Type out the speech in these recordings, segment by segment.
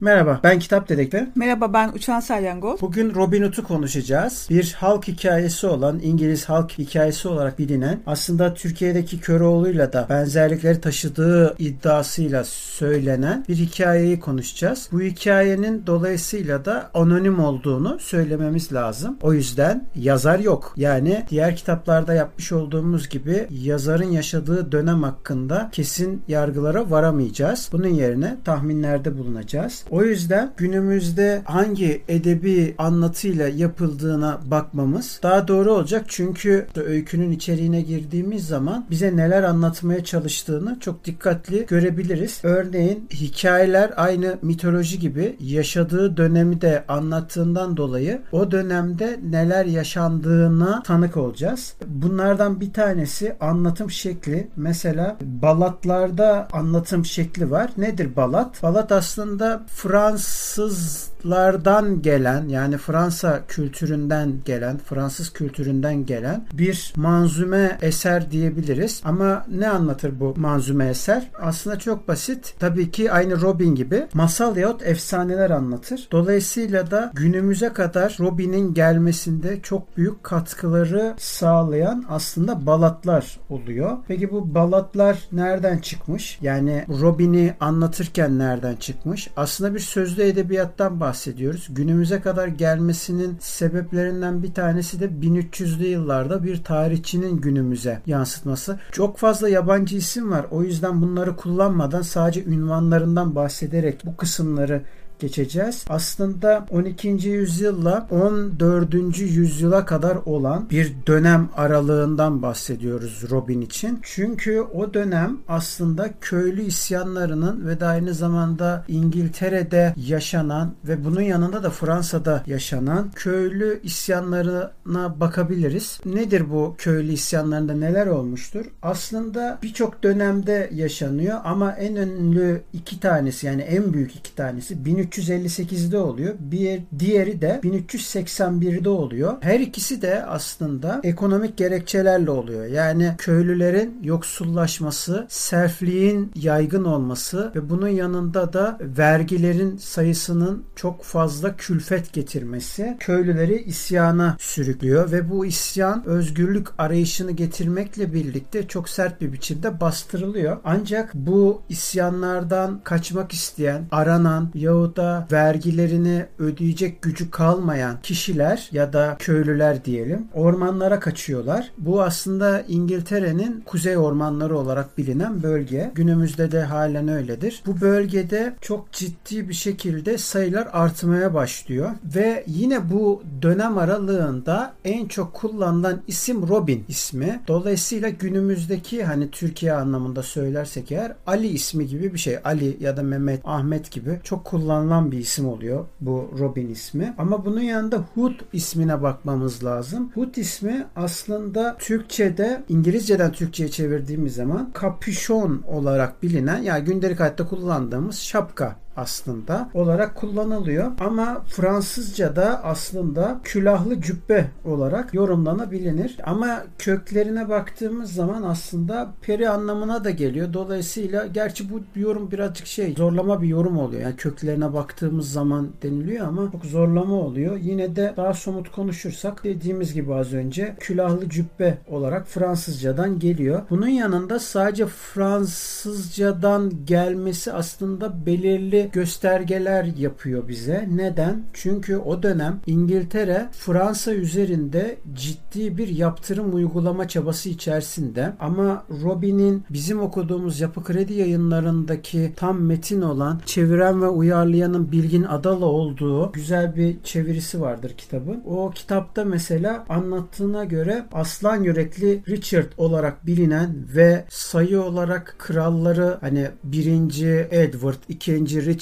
Merhaba ben Kitap Dedektif. Merhaba ben Uçan Salyangoz. Bugün Robin Hood'u konuşacağız. Bir halk hikayesi olan İngiliz halk hikayesi olarak bilinen aslında Türkiye'deki Köroğlu'yla da benzerlikleri taşıdığı iddiasıyla söylenen bir hikayeyi konuşacağız. Bu hikayenin dolayısıyla da anonim olduğunu söylememiz lazım. O yüzden yazar yok. Yani diğer kitaplarda yapmış olduğumuz gibi yazarın yaşadığı dönem hakkında kesin yargılara varamayacağız. Bunun yerine tahminlerde bulunacağız. O yüzden günümüzde hangi edebi anlatıyla yapıldığına bakmamız daha doğru olacak. Çünkü öykünün içeriğine girdiğimiz zaman bize neler anlatmaya çalıştığını çok dikkatli görebiliriz. Örneğin hikayeler aynı mitoloji gibi yaşadığı dönemi de anlattığından dolayı o dönemde neler yaşandığına tanık olacağız. Bunlardan bir tanesi anlatım şekli. Mesela balatlarda anlatım şekli var. Nedir balat? Balat aslında Fransızlardan gelen yani Fransa kültüründen gelen, Fransız kültüründen gelen bir manzume eser diyebiliriz. Ama ne anlatır bu manzume eser? Aslında çok basit. Tabii ki aynı Robin gibi masal yahut efsaneler anlatır. Dolayısıyla da günümüze kadar Robin'in gelmesinde çok büyük katkıları sağlayan aslında balatlar oluyor. Peki bu balatlar nereden çıkmış? Yani Robin'i anlatırken nereden çıkmış? Aslında bir sözlü edebiyattan bahsediyoruz. Günümüze kadar gelmesinin sebeplerinden bir tanesi de 1300'lü yıllarda bir tarihçinin günümüze yansıtması. Çok fazla yabancı isim var. O yüzden bunları kullanmadan sadece ünvanlarından bahsederek bu kısımları geçeceğiz. Aslında 12. yüzyılla 14. yüzyıla kadar olan bir dönem aralığından bahsediyoruz Robin için. Çünkü o dönem aslında köylü isyanlarının ve de aynı zamanda İngiltere'de yaşanan ve bunun yanında da Fransa'da yaşanan köylü isyanlarına bakabiliriz. Nedir bu köylü isyanlarında neler olmuştur? Aslında birçok dönemde yaşanıyor ama en ünlü iki tanesi yani en büyük iki tanesi 1300 1358'de oluyor. Bir diğeri de 1381'de oluyor. Her ikisi de aslında ekonomik gerekçelerle oluyor. Yani köylülerin yoksullaşması, serfliğin yaygın olması ve bunun yanında da vergilerin sayısının çok fazla külfet getirmesi köylüleri isyana sürüklüyor ve bu isyan özgürlük arayışını getirmekle birlikte çok sert bir biçimde bastırılıyor. Ancak bu isyanlardan kaçmak isteyen, aranan yahut da vergilerini ödeyecek gücü kalmayan kişiler ya da köylüler diyelim ormanlara kaçıyorlar. Bu aslında İngiltere'nin kuzey ormanları olarak bilinen bölge. Günümüzde de halen öyledir. Bu bölgede çok ciddi bir şekilde sayılar artmaya başlıyor ve yine bu dönem aralığında en çok kullanılan isim Robin ismi. Dolayısıyla günümüzdeki hani Türkiye anlamında söylersek eğer Ali ismi gibi bir şey. Ali ya da Mehmet, Ahmet gibi çok kullanılan bir isim oluyor bu Robin ismi. Ama bunun yanında Hood ismine bakmamız lazım. Hood ismi aslında Türkçe'de İngilizceden Türkçe'ye çevirdiğimiz zaman kapüşon olarak bilinen yani gündelik hayatta kullandığımız şapka aslında olarak kullanılıyor. Ama Fransızca'da aslında külahlı cübbe olarak yorumlanabilir. Ama köklerine baktığımız zaman aslında peri anlamına da geliyor. Dolayısıyla gerçi bu yorum birazcık şey zorlama bir yorum oluyor. Yani köklerine baktığımız zaman deniliyor ama çok zorlama oluyor. Yine de daha somut konuşursak dediğimiz gibi az önce külahlı cübbe olarak Fransızcadan geliyor. Bunun yanında sadece Fransızcadan gelmesi aslında belirli göstergeler yapıyor bize. Neden? Çünkü o dönem İngiltere Fransa üzerinde ciddi bir yaptırım uygulama çabası içerisinde ama Robin'in bizim okuduğumuz Yapı Kredi yayınlarındaki tam metin olan çeviren ve uyarlayanın Bilgin Adalı olduğu güzel bir çevirisi vardır kitabın. O kitapta mesela anlattığına göre aslan yürekli Richard olarak bilinen ve sayı olarak kralları hani birinci Edward, ikinci Richard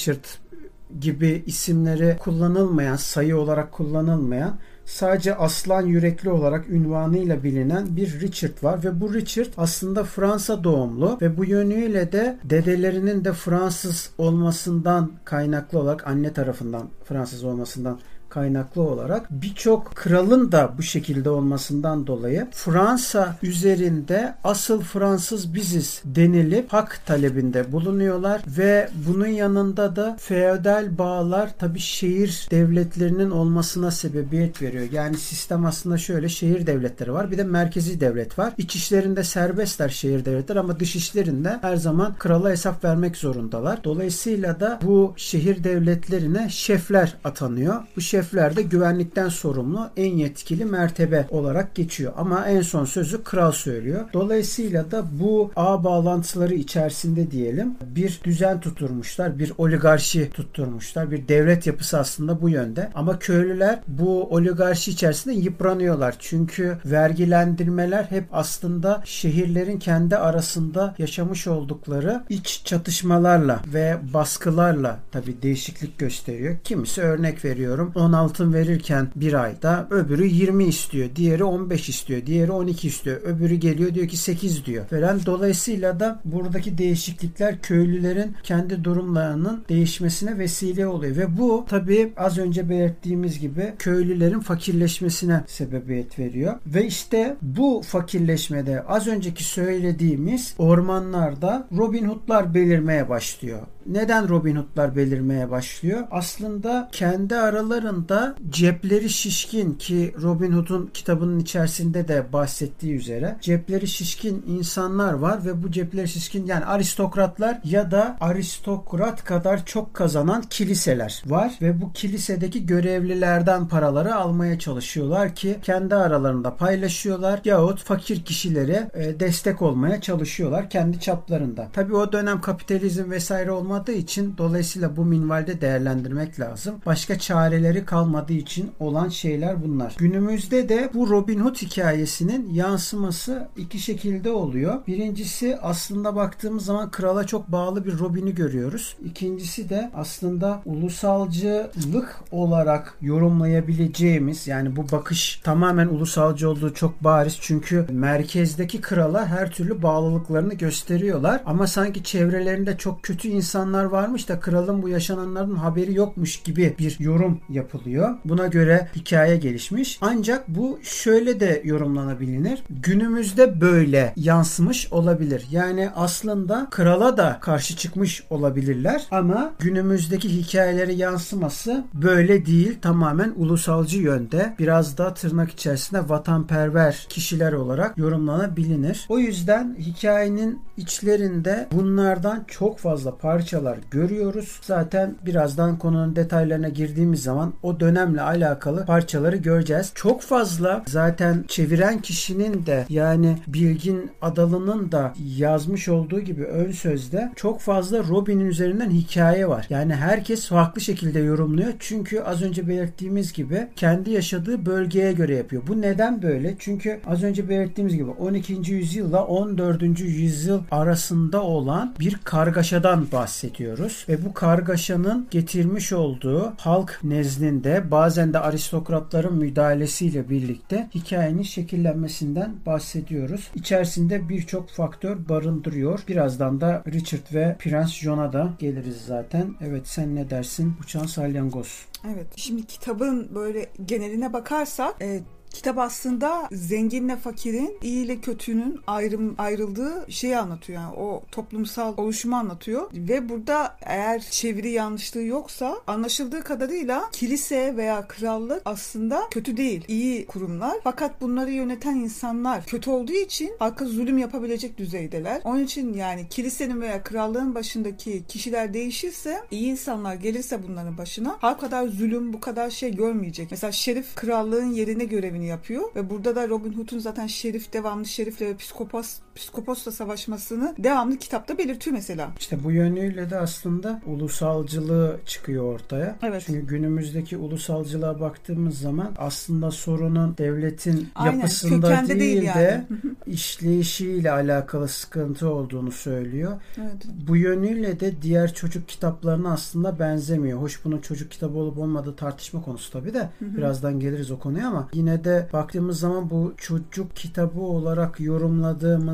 gibi isimleri kullanılmayan, sayı olarak kullanılmayan sadece aslan yürekli olarak ünvanıyla bilinen bir Richard var ve bu Richard aslında Fransa doğumlu ve bu yönüyle de dedelerinin de Fransız olmasından kaynaklı olarak anne tarafından Fransız olmasından kaynaklı olarak birçok kralın da bu şekilde olmasından dolayı Fransa üzerinde asıl Fransız biziz denilip hak talebinde bulunuyorlar ve bunun yanında da feodal bağlar tabi şehir devletlerinin olmasına sebebiyet veriyor. Yani sistem aslında şöyle şehir devletleri var bir de merkezi devlet var. İç işlerinde serbestler şehir devletler ama dış işlerinde her zaman krala hesap vermek zorundalar. Dolayısıyla da bu şehir devletlerine şefler atanıyor. Bu şef şefler de güvenlikten sorumlu en yetkili mertebe olarak geçiyor. Ama en son sözü kral söylüyor. Dolayısıyla da bu ağ bağlantıları içerisinde diyelim bir düzen tutturmuşlar. Bir oligarşi tutturmuşlar. Bir devlet yapısı aslında bu yönde. Ama köylüler bu oligarşi içerisinde yıpranıyorlar. Çünkü vergilendirmeler hep aslında şehirlerin kendi arasında yaşamış oldukları iç çatışmalarla ve baskılarla tabi değişiklik gösteriyor. Kimisi örnek veriyorum 16 altın verirken bir ayda öbürü 20 istiyor. Diğeri 15 istiyor. Diğeri 12 istiyor. Öbürü geliyor diyor ki 8 diyor falan. Dolayısıyla da buradaki değişiklikler köylülerin kendi durumlarının değişmesine vesile oluyor. Ve bu tabii az önce belirttiğimiz gibi köylülerin fakirleşmesine sebebiyet veriyor. Ve işte bu fakirleşmede az önceki söylediğimiz ormanlarda Robin Hood'lar belirmeye başlıyor. Neden Robin Hood'lar belirmeye başlıyor? Aslında kendi aralarında cepleri şişkin ki Robin Hood'un kitabının içerisinde de bahsettiği üzere cepleri şişkin insanlar var ve bu cepleri şişkin yani aristokratlar ya da aristokrat kadar çok kazanan kiliseler var ve bu kilisedeki görevlilerden paraları almaya çalışıyorlar ki kendi aralarında paylaşıyorlar yahut fakir kişilere e, destek olmaya çalışıyorlar kendi çaplarında. Tabii o dönem kapitalizm vesaire olma olmadığı için dolayısıyla bu minvalde değerlendirmek lazım. Başka çareleri kalmadığı için olan şeyler bunlar. Günümüzde de bu Robin Hood hikayesinin yansıması iki şekilde oluyor. Birincisi aslında baktığımız zaman krala çok bağlı bir Robin'i görüyoruz. İkincisi de aslında ulusalcılık olarak yorumlayabileceğimiz yani bu bakış tamamen ulusalcı olduğu çok bariz çünkü merkezdeki krala her türlü bağlılıklarını gösteriyorlar ama sanki çevrelerinde çok kötü insan insanlar varmış da kralın bu yaşananların haberi yokmuş gibi bir yorum yapılıyor. Buna göre hikaye gelişmiş. Ancak bu şöyle de yorumlanabilir. Günümüzde böyle yansımış olabilir. Yani aslında krala da karşı çıkmış olabilirler ama günümüzdeki hikayeleri yansıması böyle değil. Tamamen ulusalcı yönde biraz da tırnak içerisinde vatanperver kişiler olarak yorumlanabilir. O yüzden hikayenin içlerinde bunlardan çok fazla parça parçalar görüyoruz. Zaten birazdan konunun detaylarına girdiğimiz zaman o dönemle alakalı parçaları göreceğiz. Çok fazla zaten çeviren kişinin de yani Bilgin Adalı'nın da yazmış olduğu gibi ön sözde çok fazla Robin'in üzerinden hikaye var. Yani herkes farklı şekilde yorumluyor. Çünkü az önce belirttiğimiz gibi kendi yaşadığı bölgeye göre yapıyor. Bu neden böyle? Çünkü az önce belirttiğimiz gibi 12. yüzyılla 14. yüzyıl arasında olan bir kargaşadan bahsediyor bahsediyoruz. Ve bu kargaşanın getirmiş olduğu halk nezdinde bazen de aristokratların müdahalesiyle birlikte hikayenin şekillenmesinden bahsediyoruz. İçerisinde birçok faktör barındırıyor. Birazdan da Richard ve Prens John'a da geliriz zaten. Evet sen ne dersin? Uçan salyangoz. Evet. Şimdi kitabın böyle geneline bakarsak e, Kitap aslında zenginle fakirin, iyi ile kötünün ayrım ayrıldığı şeyi anlatıyor. Yani o toplumsal oluşumu anlatıyor. Ve burada eğer çeviri yanlışlığı yoksa anlaşıldığı kadarıyla kilise veya krallık aslında kötü değil. iyi kurumlar. Fakat bunları yöneten insanlar kötü olduğu için halka zulüm yapabilecek düzeydeler. Onun için yani kilisenin veya krallığın başındaki kişiler değişirse iyi insanlar gelirse bunların başına halk kadar zulüm bu kadar şey görmeyecek. Mesela şerif krallığın yerine görevini yapıyor. Ve burada da Robin Hood'un zaten şerif devamlı şerifle ve psikopos psikoposla savaşmasını devamlı kitapta belirtiyor mesela. İşte bu yönüyle de aslında ulusalcılığı çıkıyor ortaya. Evet. Çünkü günümüzdeki ulusalcılığa baktığımız zaman aslında sorunun devletin Aynen, yapısında değil, değil de yani. Hı. işleyişiyle alakalı sıkıntı olduğunu söylüyor. Evet. Bu yönüyle de diğer çocuk kitaplarına aslında benzemiyor. Hoş bunun çocuk kitabı olup olmadığı tartışma konusu tabii de. Birazdan geliriz o konuya ama yine de baktığımız zaman bu çocuk kitabı olarak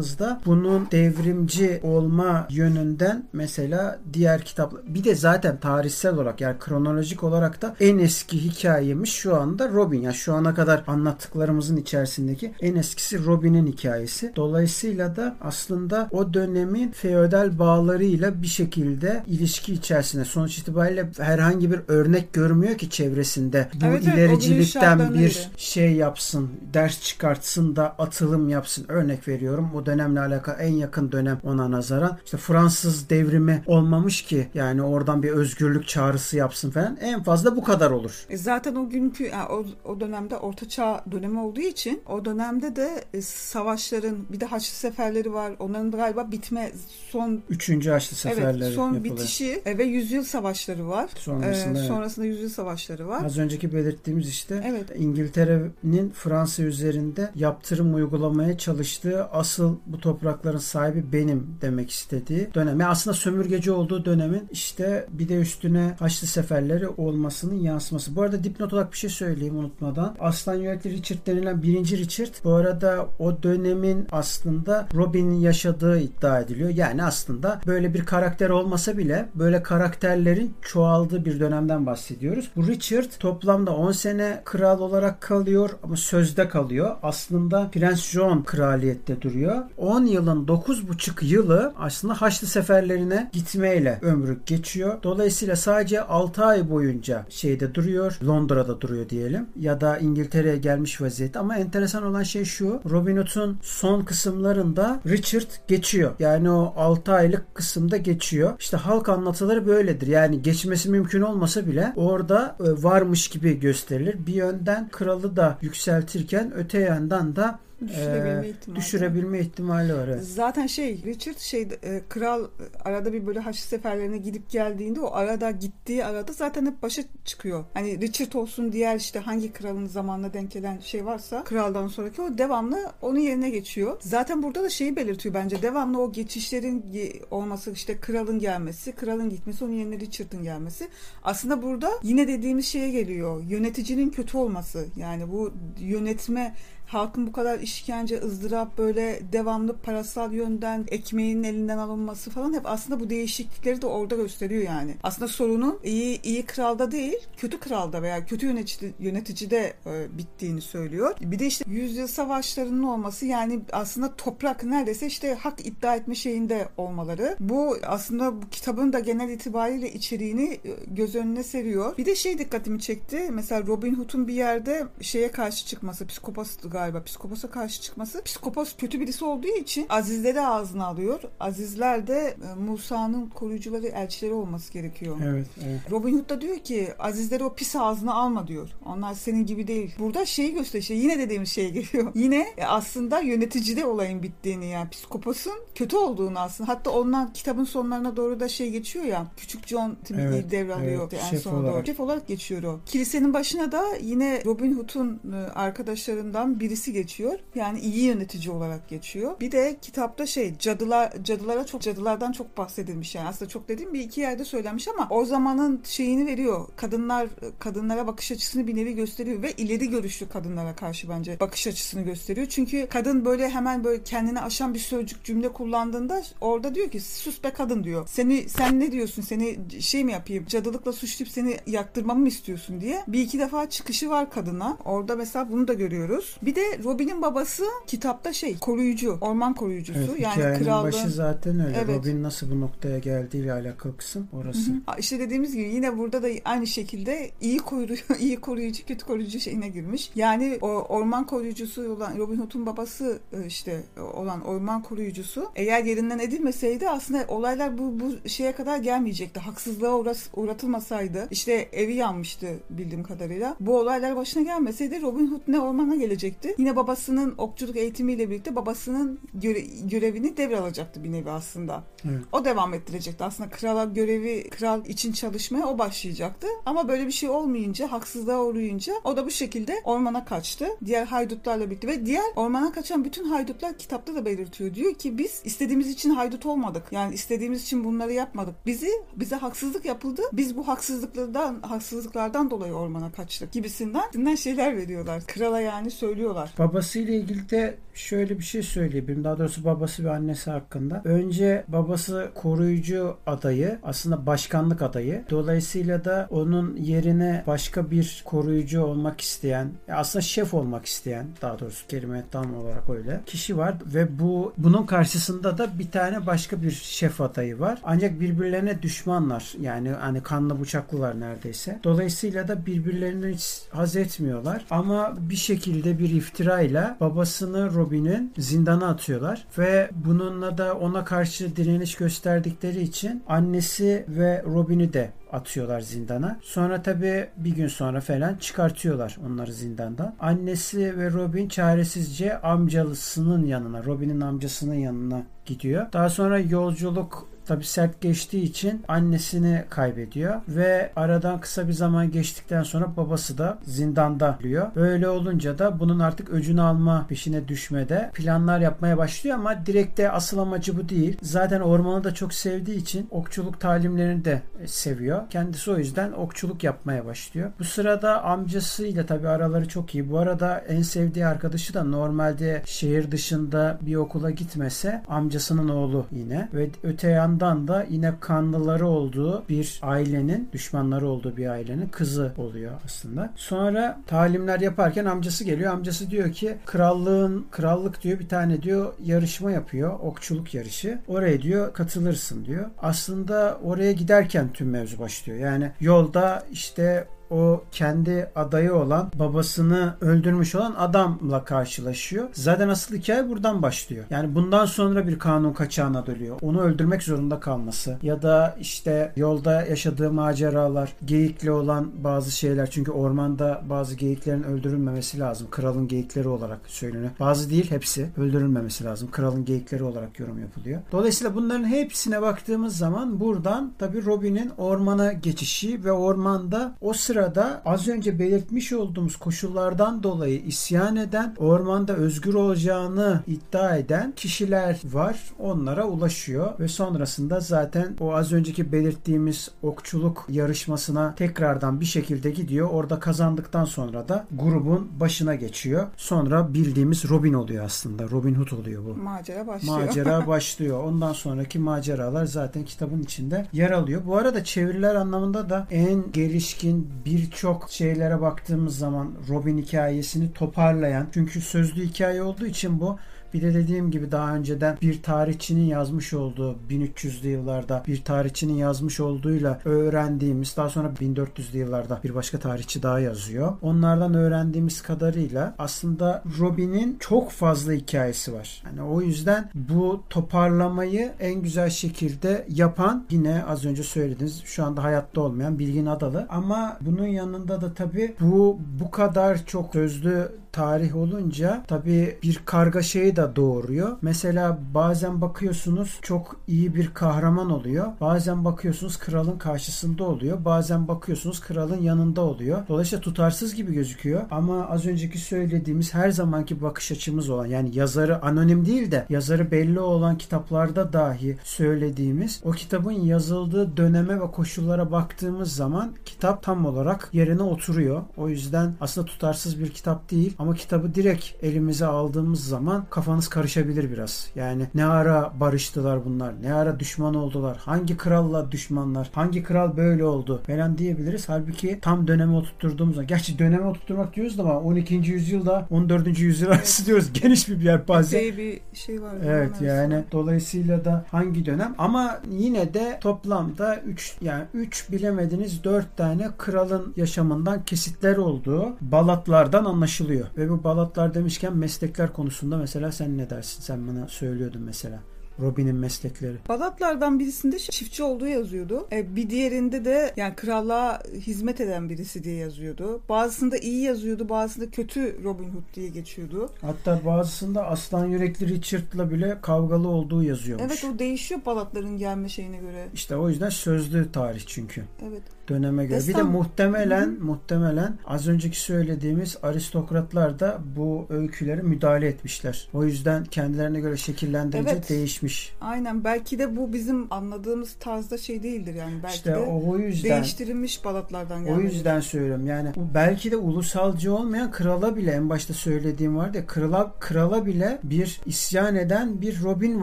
yorumladığımızda bunun devrimci olma yönünden mesela diğer kitap bir de zaten tarihsel olarak yani kronolojik olarak da en eski hikayemiz şu anda Robin. Yani şu ana kadar anlattıklarımızın içerisindeki en eskisi Robin'in hikayesi. Dolayısıyla da aslında o dönemin feodal bağlarıyla bir şekilde ilişki içerisinde sonuç itibariyle herhangi bir örnek görmüyor ki çevresinde. Bu Evet, ilericilikten bir şey yapsın, ders çıkartsın da atılım yapsın. Örnek veriyorum. O dönemle alakalı en yakın dönem ona nazaran. işte Fransız devrimi olmamış ki yani oradan bir özgürlük çağrısı yapsın falan. En fazla bu kadar olur. E zaten o günkü yani o, o dönemde Orta Çağ dönemi olduğu için o dönemde de e, savaşların bir de Haçlı seferleri var. Onların galiba bitme son Üçüncü Haçlı seferleri evet son yapılıyor. bitişi e, ve yüzyıl savaşları var. Sonrasında E, evet. sonrasında yüzyıl savaşları var. Az önceki belirttiğimiz işte Evet. İngiltere'nin Fransa üzerinde yaptırım uygulamaya çalıştığı asıl bu toprakların sahibi benim demek istediği dönem. Yani aslında sömürgeci olduğu dönemin işte bir de üstüne Haçlı seferleri olmasının yansıması. Bu arada dipnot olarak bir şey söyleyeyim unutmadan. Aslan Yürekli Richard denilen birinci Richard bu arada o dönemin aslında Robin'in yaşadığı iddia ediliyor. Yani aslında böyle bir karakter olmasa bile böyle karakterlerin çoğaldığı bir dönemden bahsediyoruz. Bu Richard toplamda 10 sene kral olarak kalıyor ama sözde kalıyor. Aslında Prens John kraliyette duruyor. 10 yılın 9,5 yılı aslında Haçlı seferlerine gitmeyle ömrü geçiyor. Dolayısıyla sadece 6 ay boyunca şeyde duruyor. Londra'da duruyor diyelim. Ya da İngiltere'ye gelmiş vaziyette. Ama enteresan olan şey şu. Robin Hood'un son kısımlarında Richard geçiyor. Yani o 6 aylık kısımda geçiyor. İşte halk anlatıları böyledir. Yani geçmesi mümkün olmasa bile orada e, varmış gibi gösterilir. Bir yönden kralı da yükseltirken öte yandan da Düşürebilme e, ihtimali. düşürebilme ihtimali var. Evet. Zaten şey Richard şey e, kral arada bir böyle Haçlı seferlerine gidip geldiğinde o arada gittiği arada zaten hep başa çıkıyor. Hani Richard olsun diğer işte hangi kralın zamanına denk gelen şey varsa kraldan sonraki o devamlı onun yerine geçiyor. Zaten burada da şeyi belirtiyor bence devamlı o geçişlerin ge- olması işte kralın gelmesi, kralın gitmesi onun yerine Richard'ın gelmesi. Aslında burada yine dediğimiz şeye geliyor. Yöneticinin kötü olması. Yani bu yönetme halkın bu kadar işkence, ızdırap böyle devamlı parasal yönden ekmeğin elinden alınması falan hep aslında bu değişiklikleri de orada gösteriyor yani. Aslında sorunun iyi iyi kralda değil, kötü kralda veya kötü yönetici, yöneticide e, bittiğini söylüyor. Bir de işte yüzyıl savaşlarının olması yani aslında toprak neredeyse işte hak iddia etme şeyinde olmaları. Bu aslında bu kitabın da genel itibariyle içeriğini e, göz önüne seriyor. Bir de şey dikkatimi çekti. Mesela Robin Hood'un bir yerde şeye karşı çıkması, psikopos galiba psikoposa karşı çıkması. Psikopos kötü birisi olduğu için azizleri ağzına alıyor. Azizler de e, Musa'nın koruyucuları, elçileri olması gerekiyor. Evet, evet. Robin Hood da diyor ki azizleri o pis ağzına alma diyor. Onlar senin gibi değil. Burada şeyi gösteriyor. yine dediğimiz şeye geliyor. Yine e, aslında yöneticide olayın bittiğini yani psikoposun kötü olduğunu aslında. Hatta ondan kitabın sonlarına doğru da şey geçiyor ya. Küçük John Evet, devralıyor evet. en sona doğru. olarak. Şef olarak geçiyor o. Kilisenin başına da yine Robin Hood'un e, arkadaşlarından biri birisi geçiyor. Yani iyi yönetici olarak geçiyor. Bir de kitapta şey cadılar cadılara çok cadılardan çok bahsedilmiş yani aslında çok dediğim bir iki yerde söylenmiş ama o zamanın şeyini veriyor. Kadınlar kadınlara bakış açısını bir nevi gösteriyor ve ileri görüşlü kadınlara karşı bence bakış açısını gösteriyor. Çünkü kadın böyle hemen böyle kendini aşan bir sözcük cümle kullandığında orada diyor ki sus be kadın diyor. Seni sen ne diyorsun? Seni şey mi yapayım? Cadılıkla suçlayıp seni yaktırmamı mı istiyorsun diye. Bir iki defa çıkışı var kadına. Orada mesela bunu da görüyoruz. Bir de Robin'in babası kitapta şey koruyucu, orman koruyucusu. Evet, yani krallığın başı zaten öyle. Evet. Robin nasıl bu noktaya geldiğiyle alakalı kısım orası. Hı hı. İşte dediğimiz gibi yine burada da aynı şekilde iyi koruyucu, iyi koruyucu, kötü koruyucu şeyine girmiş. Yani o orman koruyucusu olan Robin Hood'un babası e, işte olan orman koruyucusu eğer yerinden edilmeseydi aslında olaylar bu bu şeye kadar gelmeyecekti. Haksızlığa uğrat, uğratılmasaydı işte evi yanmıştı bildiğim kadarıyla. Bu olaylar başına gelmeseydi Robin Hood ne ormana gelecekti. Yine babasının okçuluk eğitimiyle birlikte babasının göre, görevini devralacaktı bir nevi aslında. Evet. O devam ettirecekti. Aslında krala görevi kral için çalışmaya o başlayacaktı. Ama böyle bir şey olmayınca, haksızlığa uğrayınca o da bu şekilde ormana kaçtı. Diğer haydutlarla birlikte ve diğer ormana kaçan bütün haydutlar kitapta da belirtiyor. Diyor ki biz istediğimiz için haydut olmadık. Yani istediğimiz için bunları yapmadık. Bizi bize haksızlık yapıldı. Biz bu haksızlıklardan haksızlıklardan dolayı ormana kaçtık gibisinden şeyler veriyorlar. Krala yani söylüyorlar. Babasıyla ilgili de şöyle bir şey söyleyebilirim. Daha doğrusu babası ve annesi hakkında. Önce babası koruyucu adayı aslında başkanlık adayı. Dolayısıyla da onun yerine başka bir koruyucu olmak isteyen aslında şef olmak isteyen daha doğrusu kelime tam olarak öyle kişi var ve bu bunun karşısında da bir tane başka bir şef adayı var. Ancak birbirlerine düşmanlar. Yani hani kanlı bıçaklılar neredeyse. Dolayısıyla da birbirlerinden hiç haz etmiyorlar. Ama bir şekilde bir iftirayla babasını Robin'in zindana atıyorlar ve bununla da ona karşı direniş gösterdikleri için annesi ve Robin'i de atıyorlar zindana. Sonra tabi bir gün sonra falan çıkartıyorlar onları zindandan. Annesi ve Robin çaresizce amcalısının yanına, Robin'in amcasının yanına gidiyor. Daha sonra yolculuk tabi sert geçtiği için annesini kaybediyor ve aradan kısa bir zaman geçtikten sonra babası da zindanda oluyor. Böyle olunca da bunun artık öcünü alma peşine düşmede planlar yapmaya başlıyor ama direkte asıl amacı bu değil. Zaten ormanı da çok sevdiği için okçuluk talimlerini de seviyor. Kendisi o yüzden okçuluk yapmaya başlıyor. Bu sırada amcasıyla tabi araları çok iyi. Bu arada en sevdiği arkadaşı da normalde şehir dışında bir okula gitmese amcasının oğlu yine ve öte yandan yandan da yine kanlıları olduğu bir ailenin, düşmanları olduğu bir ailenin kızı oluyor aslında. Sonra talimler yaparken amcası geliyor. Amcası diyor ki krallığın, krallık diyor bir tane diyor yarışma yapıyor. Okçuluk yarışı. Oraya diyor katılırsın diyor. Aslında oraya giderken tüm mevzu başlıyor. Yani yolda işte o kendi adayı olan babasını öldürmüş olan adamla karşılaşıyor. Zaten asıl hikaye buradan başlıyor. Yani bundan sonra bir kanun kaçağına dönüyor. Onu öldürmek zorunda kalması ya da işte yolda yaşadığı maceralar, geyikli olan bazı şeyler çünkü ormanda bazı geyiklerin öldürülmemesi lazım. Kralın geyikleri olarak söyleniyor. Bazı değil hepsi öldürülmemesi lazım. Kralın geyikleri olarak yorum yapılıyor. Dolayısıyla bunların hepsine baktığımız zaman buradan tabii Robin'in ormana geçişi ve ormanda o sıra sırada az önce belirtmiş olduğumuz koşullardan dolayı isyan eden, ormanda özgür olacağını iddia eden kişiler var. Onlara ulaşıyor ve sonrasında zaten o az önceki belirttiğimiz okçuluk yarışmasına tekrardan bir şekilde gidiyor. Orada kazandıktan sonra da grubun başına geçiyor. Sonra bildiğimiz Robin oluyor aslında. Robin Hood oluyor bu. Macera başlıyor. Macera başlıyor. Ondan sonraki maceralar zaten kitabın içinde yer alıyor. Bu arada çeviriler anlamında da en gelişkin birçok şeylere baktığımız zaman Robin hikayesini toparlayan çünkü sözlü hikaye olduğu için bu bir de dediğim gibi daha önceden bir tarihçinin yazmış olduğu 1300'lü yıllarda bir tarihçinin yazmış olduğuyla öğrendiğimiz daha sonra 1400'lü yıllarda bir başka tarihçi daha yazıyor. Onlardan öğrendiğimiz kadarıyla aslında Robin'in çok fazla hikayesi var. Yani o yüzden bu toparlamayı en güzel şekilde yapan yine az önce söylediğiniz şu anda hayatta olmayan Bilgin Adalı ama bunun yanında da tabii bu bu kadar çok sözlü tarih olunca tabii bir kargaşayı da doğuruyor. Mesela bazen bakıyorsunuz çok iyi bir kahraman oluyor. Bazen bakıyorsunuz kralın karşısında oluyor. Bazen bakıyorsunuz kralın yanında oluyor. Dolayısıyla tutarsız gibi gözüküyor. Ama az önceki söylediğimiz her zamanki bakış açımız olan yani yazarı anonim değil de yazarı belli olan kitaplarda dahi söylediğimiz o kitabın yazıldığı döneme ve koşullara baktığımız zaman kitap tam olarak yerine oturuyor. O yüzden aslında tutarsız bir kitap değil ama kitabı direkt elimize aldığımız zaman kafanız karışabilir biraz. Yani ne ara barıştılar bunlar, ne ara düşman oldular, hangi kralla düşmanlar, hangi kral böyle oldu falan diyebiliriz. Halbuki tam döneme oturtturduğumuz zaman, gerçi döneme oturtturmak diyoruz da ama 12. yüzyılda 14. yüzyıl arası diyoruz. Geniş bir yelpaze. Epey bir şey var. Evet yani arasında. dolayısıyla da hangi dönem ama yine de toplamda 3 yani 3 bilemediniz 4 tane kralın yaşamından kesitler olduğu balatlardan anlaşılıyor. Ve bu balatlar demişken meslekler konusunda mesela sen ne dersin? Sen bana söylüyordun mesela. Robin'in meslekleri. Balatlardan birisinde çiftçi olduğu yazıyordu. E, bir diğerinde de yani krallığa hizmet eden birisi diye yazıyordu. Bazısında iyi yazıyordu, bazısında kötü Robin Hood diye geçiyordu. Hatta bazısında aslan yürekli Richard'la bile kavgalı olduğu yazıyormuş. Evet o değişiyor Balatların gelme şeyine göre. İşte o yüzden sözlü tarih çünkü. Evet. Döneme göre. Bir de muhtemelen Hı hı. muhtemelen az önceki söylediğimiz aristokratlar da bu öykülere müdahale etmişler. O yüzden kendilerine göre şekillendirici Evet. değişmiş. Aynen belki de bu bizim anladığımız tarzda şey değildir yani. Belki işte de o, o yüzden değiştirilmiş Balatlardan o gelme. yüzden söylüyorum. Yani belki de ulusalcı olmayan krala bile en başta söylediğim vardı ya krala krala bile bir isyan eden bir Robin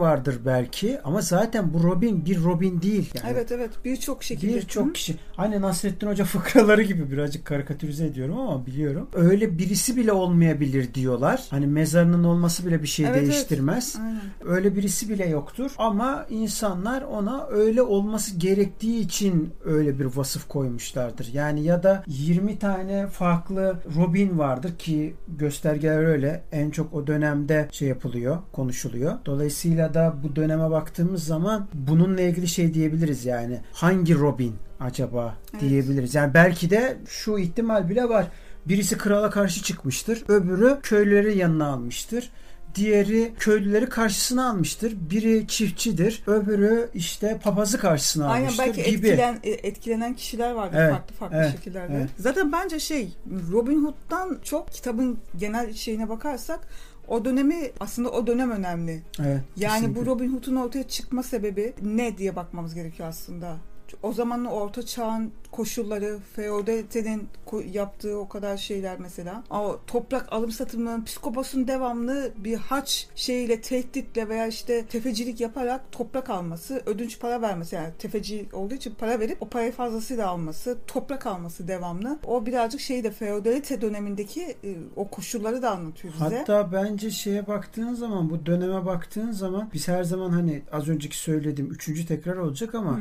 vardır belki ama zaten bu Robin bir Robin değil yani. Evet evet birçok şekilde. Birçok kişi. Hani Nasrettin Hoca fıkraları gibi birazcık karikatürize ediyorum ama biliyorum. Öyle birisi bile olmayabilir diyorlar. Hani mezarının olması bile bir şey Evet, evet. değiştirmez. Aynen. Öyle birisi bile yoktur. Ama insanlar ona öyle olması gerektiği için öyle bir vasıf koymuşlardır. Yani ya da 20 tane farklı Robin vardır ki göstergeler öyle. En çok o dönemde şey yapılıyor, konuşuluyor. Dolayısıyla da bu döneme baktığımız zaman bununla ilgili şey diyebiliriz yani. Hangi Robin acaba Evet. diyebiliriz. Yani belki de şu ihtimal bile var. Birisi krala karşı çıkmıştır. Öbürü köylüleri yanına almıştır. Diğeri köylüleri karşısına almıştır. Biri çiftçidir. Öbürü işte papazı karşısına Aynen almıştır belki gibi. etkilen, e, etkilenen kişiler vardır Evet, farklı farklı evet, şekillerde. evet. Zaten bence şey Robin Hood'dan çok kitabın genel şeyine bakarsak o dönemi aslında o dönem önemli. Evet, Yani kesinlikle. bu Robin Hood'un ortaya çıkma sebebi ne diye bakmamız gerekiyor aslında. O zamanın orta çağın koşulları, feodalitenin yaptığı o kadar şeyler mesela. O toprak alım satımının psikoposun devamlı bir haç şeyiyle, tehditle veya işte tefecilik yaparak toprak alması, ödünç para vermesi yani tefeci olduğu için para verip o parayı fazlasıyla alması, toprak alması devamlı. O birazcık şeyi de feodalite dönemindeki e, o koşulları da anlatıyor bize. Hatta bence şeye baktığın zaman bu döneme baktığın zaman biz her zaman hani az önceki söylediğim üçüncü tekrar olacak ama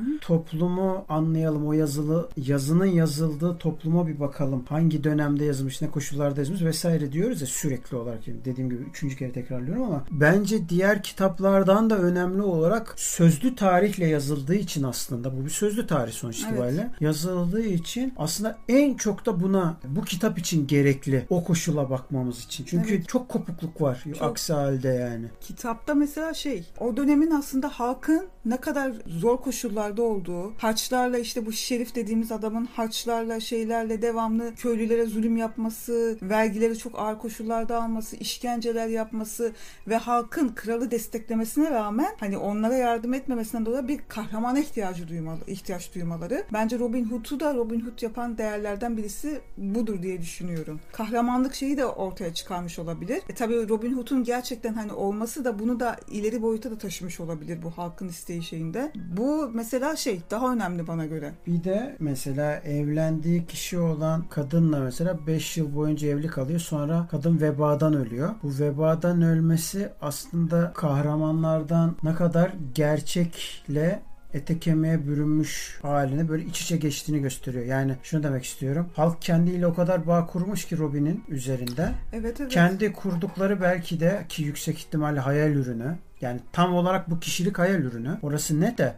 toplumu anlayalım o yazılı yazının yazıldığı topluma bir bakalım. Hangi dönemde yazılmış ne koşullarda yazılmış vesaire diyoruz ya sürekli olarak dediğim gibi üçüncü kere tekrarlıyorum ama bence diğer kitaplardan da önemli olarak sözlü tarihle yazıldığı için aslında bu bir sözlü tarih sonuç Evet. itibariyle yazıldığı için aslında en çok da buna bu kitap için gerekli o koşula bakmamız için. Çünkü Evet. çok kopukluk var Çok. aksi halde yani. Kitapta mesela şey o dönemin aslında halkın ne kadar zor koşullarda olduğu harçlarla işte bu şerif dediğimiz adamın harçlarla şeylerle devamlı köylülere zulüm yapması, vergileri çok ağır koşullarda alması, işkenceler yapması ve halkın kralı desteklemesine rağmen hani onlara yardım etmemesinden dolayı bir kahramana ihtiyacı duymalı, ihtiyaç duymaları. Bence Robin Hood'u da Robin Hood yapan değerlerden birisi budur diye düşünüyorum. Kahramanlık şeyi de ortaya çıkarmış olabilir. E tabii Robin Hood'un gerçekten hani olması da bunu da ileri boyuta da taşımış olabilir bu halkın isteği şeyinde. Bu mesela şey daha önemli bana göre. Bir de mesela evlendiği kişi olan kadınla mesela 5 yıl boyunca evli kalıyor. Sonra kadın vebadan ölüyor. Bu vebadan ölmesi aslında kahramanlardan ne kadar gerçekle ete kemiğe bürünmüş haline böyle iç içe geçtiğini gösteriyor. Yani şunu demek istiyorum. Halk kendiyle o kadar bağ kurmuş ki Robin'in üzerinde. Evet evet. Kendi kurdukları belki de ki yüksek ihtimalle hayal ürünü. Yani tam olarak bu kişilik hayal ürünü. Orası ne de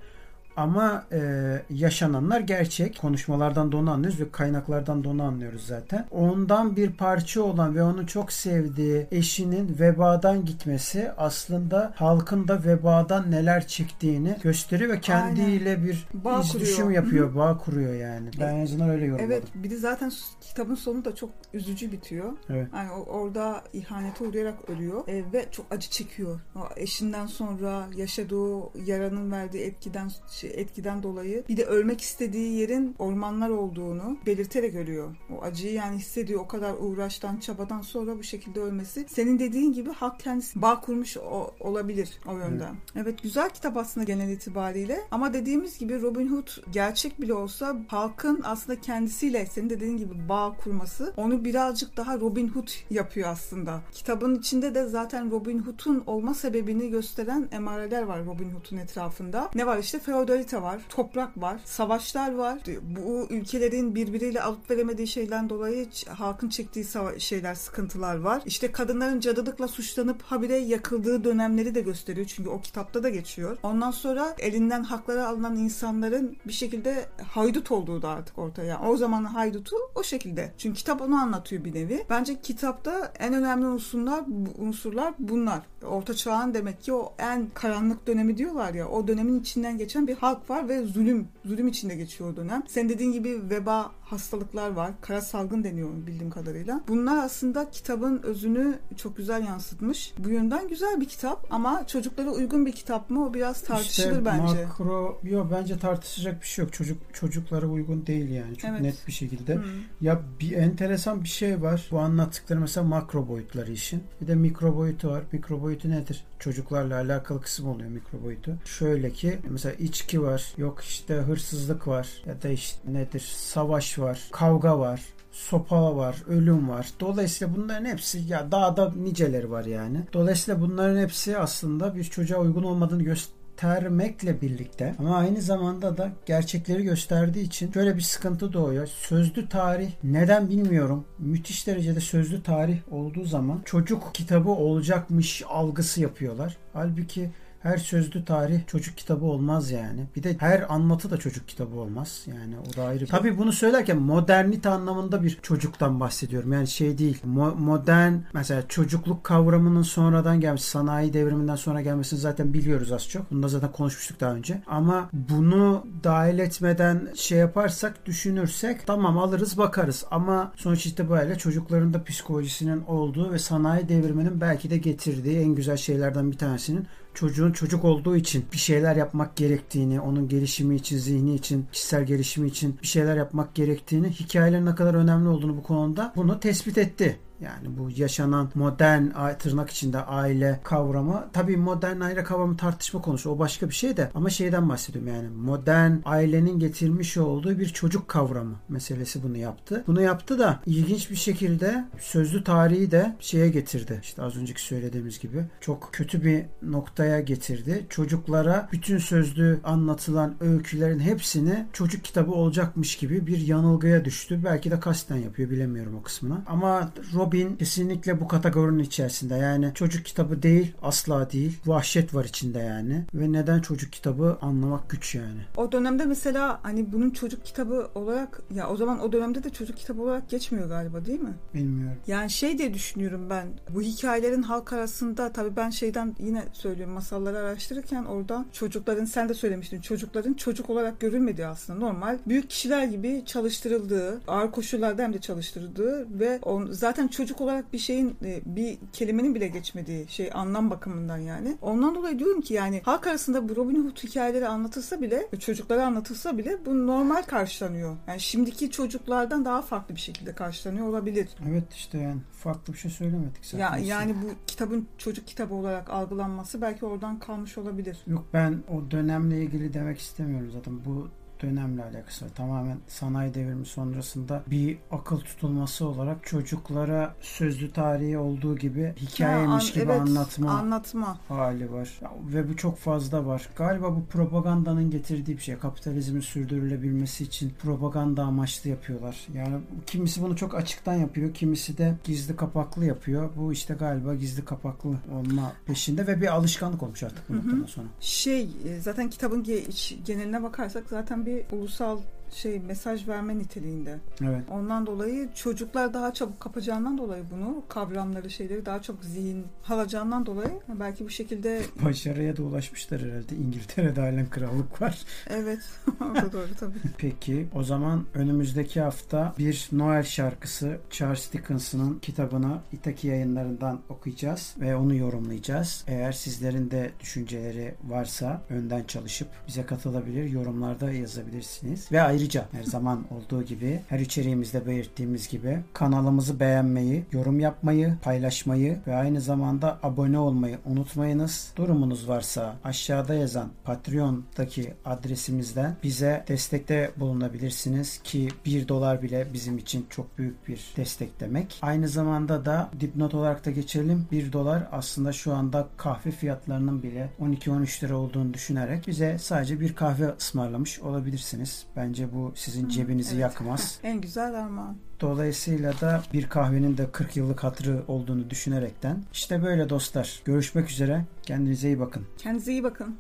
ama e, yaşananlar gerçek. Konuşmalardan da onu anlıyoruz ve kaynaklardan da onu anlıyoruz zaten. Ondan bir parça olan ve onu çok sevdiği eşinin vebadan gitmesi aslında halkın da vebadan neler çektiğini gösteriyor ve kendiyle Aynen. bir bağ düşüm yapıyor, Hı-hı. bağ kuruyor yani. Ben en azından öyle yorumladım. Evet, bir de zaten kitabın sonu da çok üzücü bitiyor. Evet. Yani orada ihanete uğrayarak ölüyor e, ve çok acı çekiyor. O eşinden sonra yaşadığı yaranın verdiği etkiden şey, etkiden dolayı bir de ölmek istediği yerin ormanlar olduğunu belirterek ölüyor. O acıyı yani hissediyor. O kadar uğraştan, çabadan sonra bu şekilde ölmesi. Senin dediğin gibi halk kendisi bağ kurmuş o, olabilir o yönden. Evet. evet güzel kitap aslında genel itibariyle ama dediğimiz gibi Robin Hood gerçek bile olsa halkın aslında kendisiyle senin dediğin gibi bağ kurması onu birazcık daha Robin Hood yapıyor aslında. Kitabın içinde de zaten Robin Hood'un olma sebebini gösteren emareler var Robin Hood'un etrafında. Ne var işte feodalite var, toprak var, savaşlar var. Bu ülkelerin birbiriyle alıp veremediği şeyden dolayı halkın çektiği şeyler, sıkıntılar var. İşte kadınların cadılıkla suçlanıp habire yakıldığı dönemleri de gösteriyor. Çünkü o kitapta da geçiyor. Ondan sonra elinden hakları alınan insanların bir şekilde haydut olduğu da artık ortaya. O zaman haydutu o şekilde. Çünkü kitap onu anlatıyor bir nevi. Bence kitapta en önemli unsurlar unsurlar bunlar. Orta çağın demek ki o en karanlık dönemi diyorlar ya. O dönemin içinden geçen bir halk var ve zulüm zulüm içinde geçiyor o dönem. Sen dediğin gibi veba hastalıklar var. Kara salgın deniyor bildiğim kadarıyla. Bunlar aslında kitabın özünü çok güzel yansıtmış. Bu yönden güzel bir kitap ama çocuklara uygun bir kitap mı o biraz tartışılır işte bence. makro yok bence tartışacak bir şey yok. Çocuk çocuklara uygun değil yani çok evet. net bir şekilde. Hmm. Ya bir enteresan bir şey var. Bu anlattıkları mesela makro boyutları işin. Bir de mikro boyutu var. Mikro boyutu nedir? Çocuklarla alakalı kısım oluyor mikro boyutu. Şöyle ki mesela içki var. Yok işte hırsızlık var. Ya da işte nedir? Savaş var. Kavga var sopa var, ölüm var. Dolayısıyla bunların hepsi ya daha da niceleri var yani. Dolayısıyla bunların hepsi aslında bir çocuğa uygun olmadığını göstermekle birlikte ama aynı zamanda da gerçekleri gösterdiği için şöyle bir sıkıntı doğuyor. Sözlü tarih neden bilmiyorum. Müthiş derecede sözlü tarih olduğu zaman çocuk kitabı olacakmış algısı yapıyorlar. Halbuki her sözlü tarih çocuk kitabı olmaz yani. Bir de her anlatı da çocuk kitabı olmaz. Yani o da ayrı. Tabii bunu söylerken modernite anlamında bir çocuktan bahsediyorum. Yani şey değil. Mo- modern mesela çocukluk kavramının sonradan gelmiş sanayi devriminden sonra gelmesini zaten biliyoruz az çok. Bunu da zaten konuşmuştuk daha önce. Ama bunu dahil etmeden şey yaparsak düşünürsek tamam alırız bakarız. Ama sonuç itibariyle çocukların da psikolojisinin olduğu ve sanayi devriminin belki de getirdiği en güzel şeylerden bir tanesinin çocuğun çocuk olduğu için bir şeyler yapmak gerektiğini, onun gelişimi için, zihni için, kişisel gelişimi için bir şeyler yapmak gerektiğini, hikayelerin ne kadar önemli olduğunu bu konuda bunu tespit etti. Yani bu yaşanan modern tırnak içinde aile kavramı tabii modern aile kavramı tartışma konusu o başka bir şey de ama şeyden bahsediyorum yani modern ailenin getirmiş olduğu bir çocuk kavramı meselesi bunu yaptı. Bunu yaptı da ilginç bir şekilde sözlü tarihi de şeye getirdi. İşte az önceki söylediğimiz gibi çok kötü bir noktaya getirdi. Çocuklara bütün sözlü anlatılan öykülerin hepsini çocuk kitabı olacakmış gibi bir yanılgıya düştü. Belki de kasten yapıyor bilemiyorum o kısmını. Ama Robin kesinlikle bu kategorinin içerisinde. Yani çocuk kitabı değil, asla değil. Vahşet var içinde yani. Ve neden çocuk kitabı anlamak güç yani. O dönemde mesela hani bunun çocuk kitabı olarak ya o zaman o dönemde de çocuk kitabı olarak geçmiyor galiba değil mi? Bilmiyorum. Yani şey diye düşünüyorum ben. Bu hikayelerin halk arasında tabii ben şeyden yine söylüyorum masalları araştırırken oradan çocukların sen de söylemiştin çocukların çocuk olarak görülmediği aslında normal büyük kişiler gibi çalıştırıldığı ağır koşullarda hem de çalıştırıldığı ve on, zaten çocuk olarak bir şeyin e, bir kelimenin bile geçmediği şey anlam bakımından yani. Ondan dolayı diyorum ki yani halk arasında bu Robin Hood hikayeleri anlatılsa bile çocuklara anlatılsa bile bu normal karşılanıyor. Yani şimdiki çocuklardan daha farklı bir şekilde karşılanıyor olabilir. Evet işte yani farklı bir şey söylemedik zaten. Ya, yani bu kitabın çocuk kitabı olarak algılanması belki oradan kalmış olabilir. Yok ben o dönemle ilgili demek istemiyorum zaten. Bu dönemle alakası var. Tamamen sanayi devrimi sonrasında bir akıl tutulması olarak çocuklara sözlü tarihi olduğu gibi hikayeymiş Ha, an- gibi evet, anlatma Anlatma. hali var. Ve bu çok fazla var. Galiba bu propagandanın getirdiği bir şey. Kapitalizmin sürdürülebilmesi için propaganda amaçlı yapıyorlar. Yani kimisi bunu çok açıktan yapıyor. Kimisi de gizli kapaklı yapıyor. Bu işte galiba gizli kapaklı olma peşinde ve bir alışkanlık olmuş artık bu noktadan sonra. Şey e, zaten kitabın geneline bakarsak zaten bir ulusal şey mesaj verme niteliğinde. Evet. Ondan dolayı çocuklar daha çabuk kapacağından dolayı bunu kavramları şeyleri daha çok zihin alacağından dolayı belki bu şekilde Başarıya da ulaşmışlar herhalde. İngiltere'de halen krallık var. evet o da doğru tabii. Peki o zaman önümüzdeki hafta bir Noel şarkısı Charles Dickens'ın kitabını Itaki yayınlarından okuyacağız ve onu yorumlayacağız. Eğer sizlerin de düşünceleri varsa önden çalışıp bize katılabilir, yorumlarda yazabilirsiniz. Ve ayrıca her zaman olduğu gibi her içeriğimizde belirttiğimiz gibi kanalımızı beğenmeyi, yorum yapmayı, paylaşmayı ve aynı zamanda abone olmayı unutmayınız. Durumunuz varsa aşağıda yazan Patreon'daki adresimizden bize destekte bulunabilirsiniz ki 1 dolar bile bizim için çok büyük bir destek demek. Aynı zamanda da dipnot olarak da geçelim. 1 dolar aslında şu anda kahve fiyatlarının bile 12-13 lira olduğunu düşünerek bize sadece bir kahve ısmarlamış olabilirsiniz. Bence bu sizin cebinizi evet. yakmaz. En güzel armağan. Dolayısıyla da bir kahvenin de 40 yıllık hatırı olduğunu düşünerekten işte böyle dostlar. Görüşmek üzere. Kendinize iyi bakın. Kendinize iyi bakın.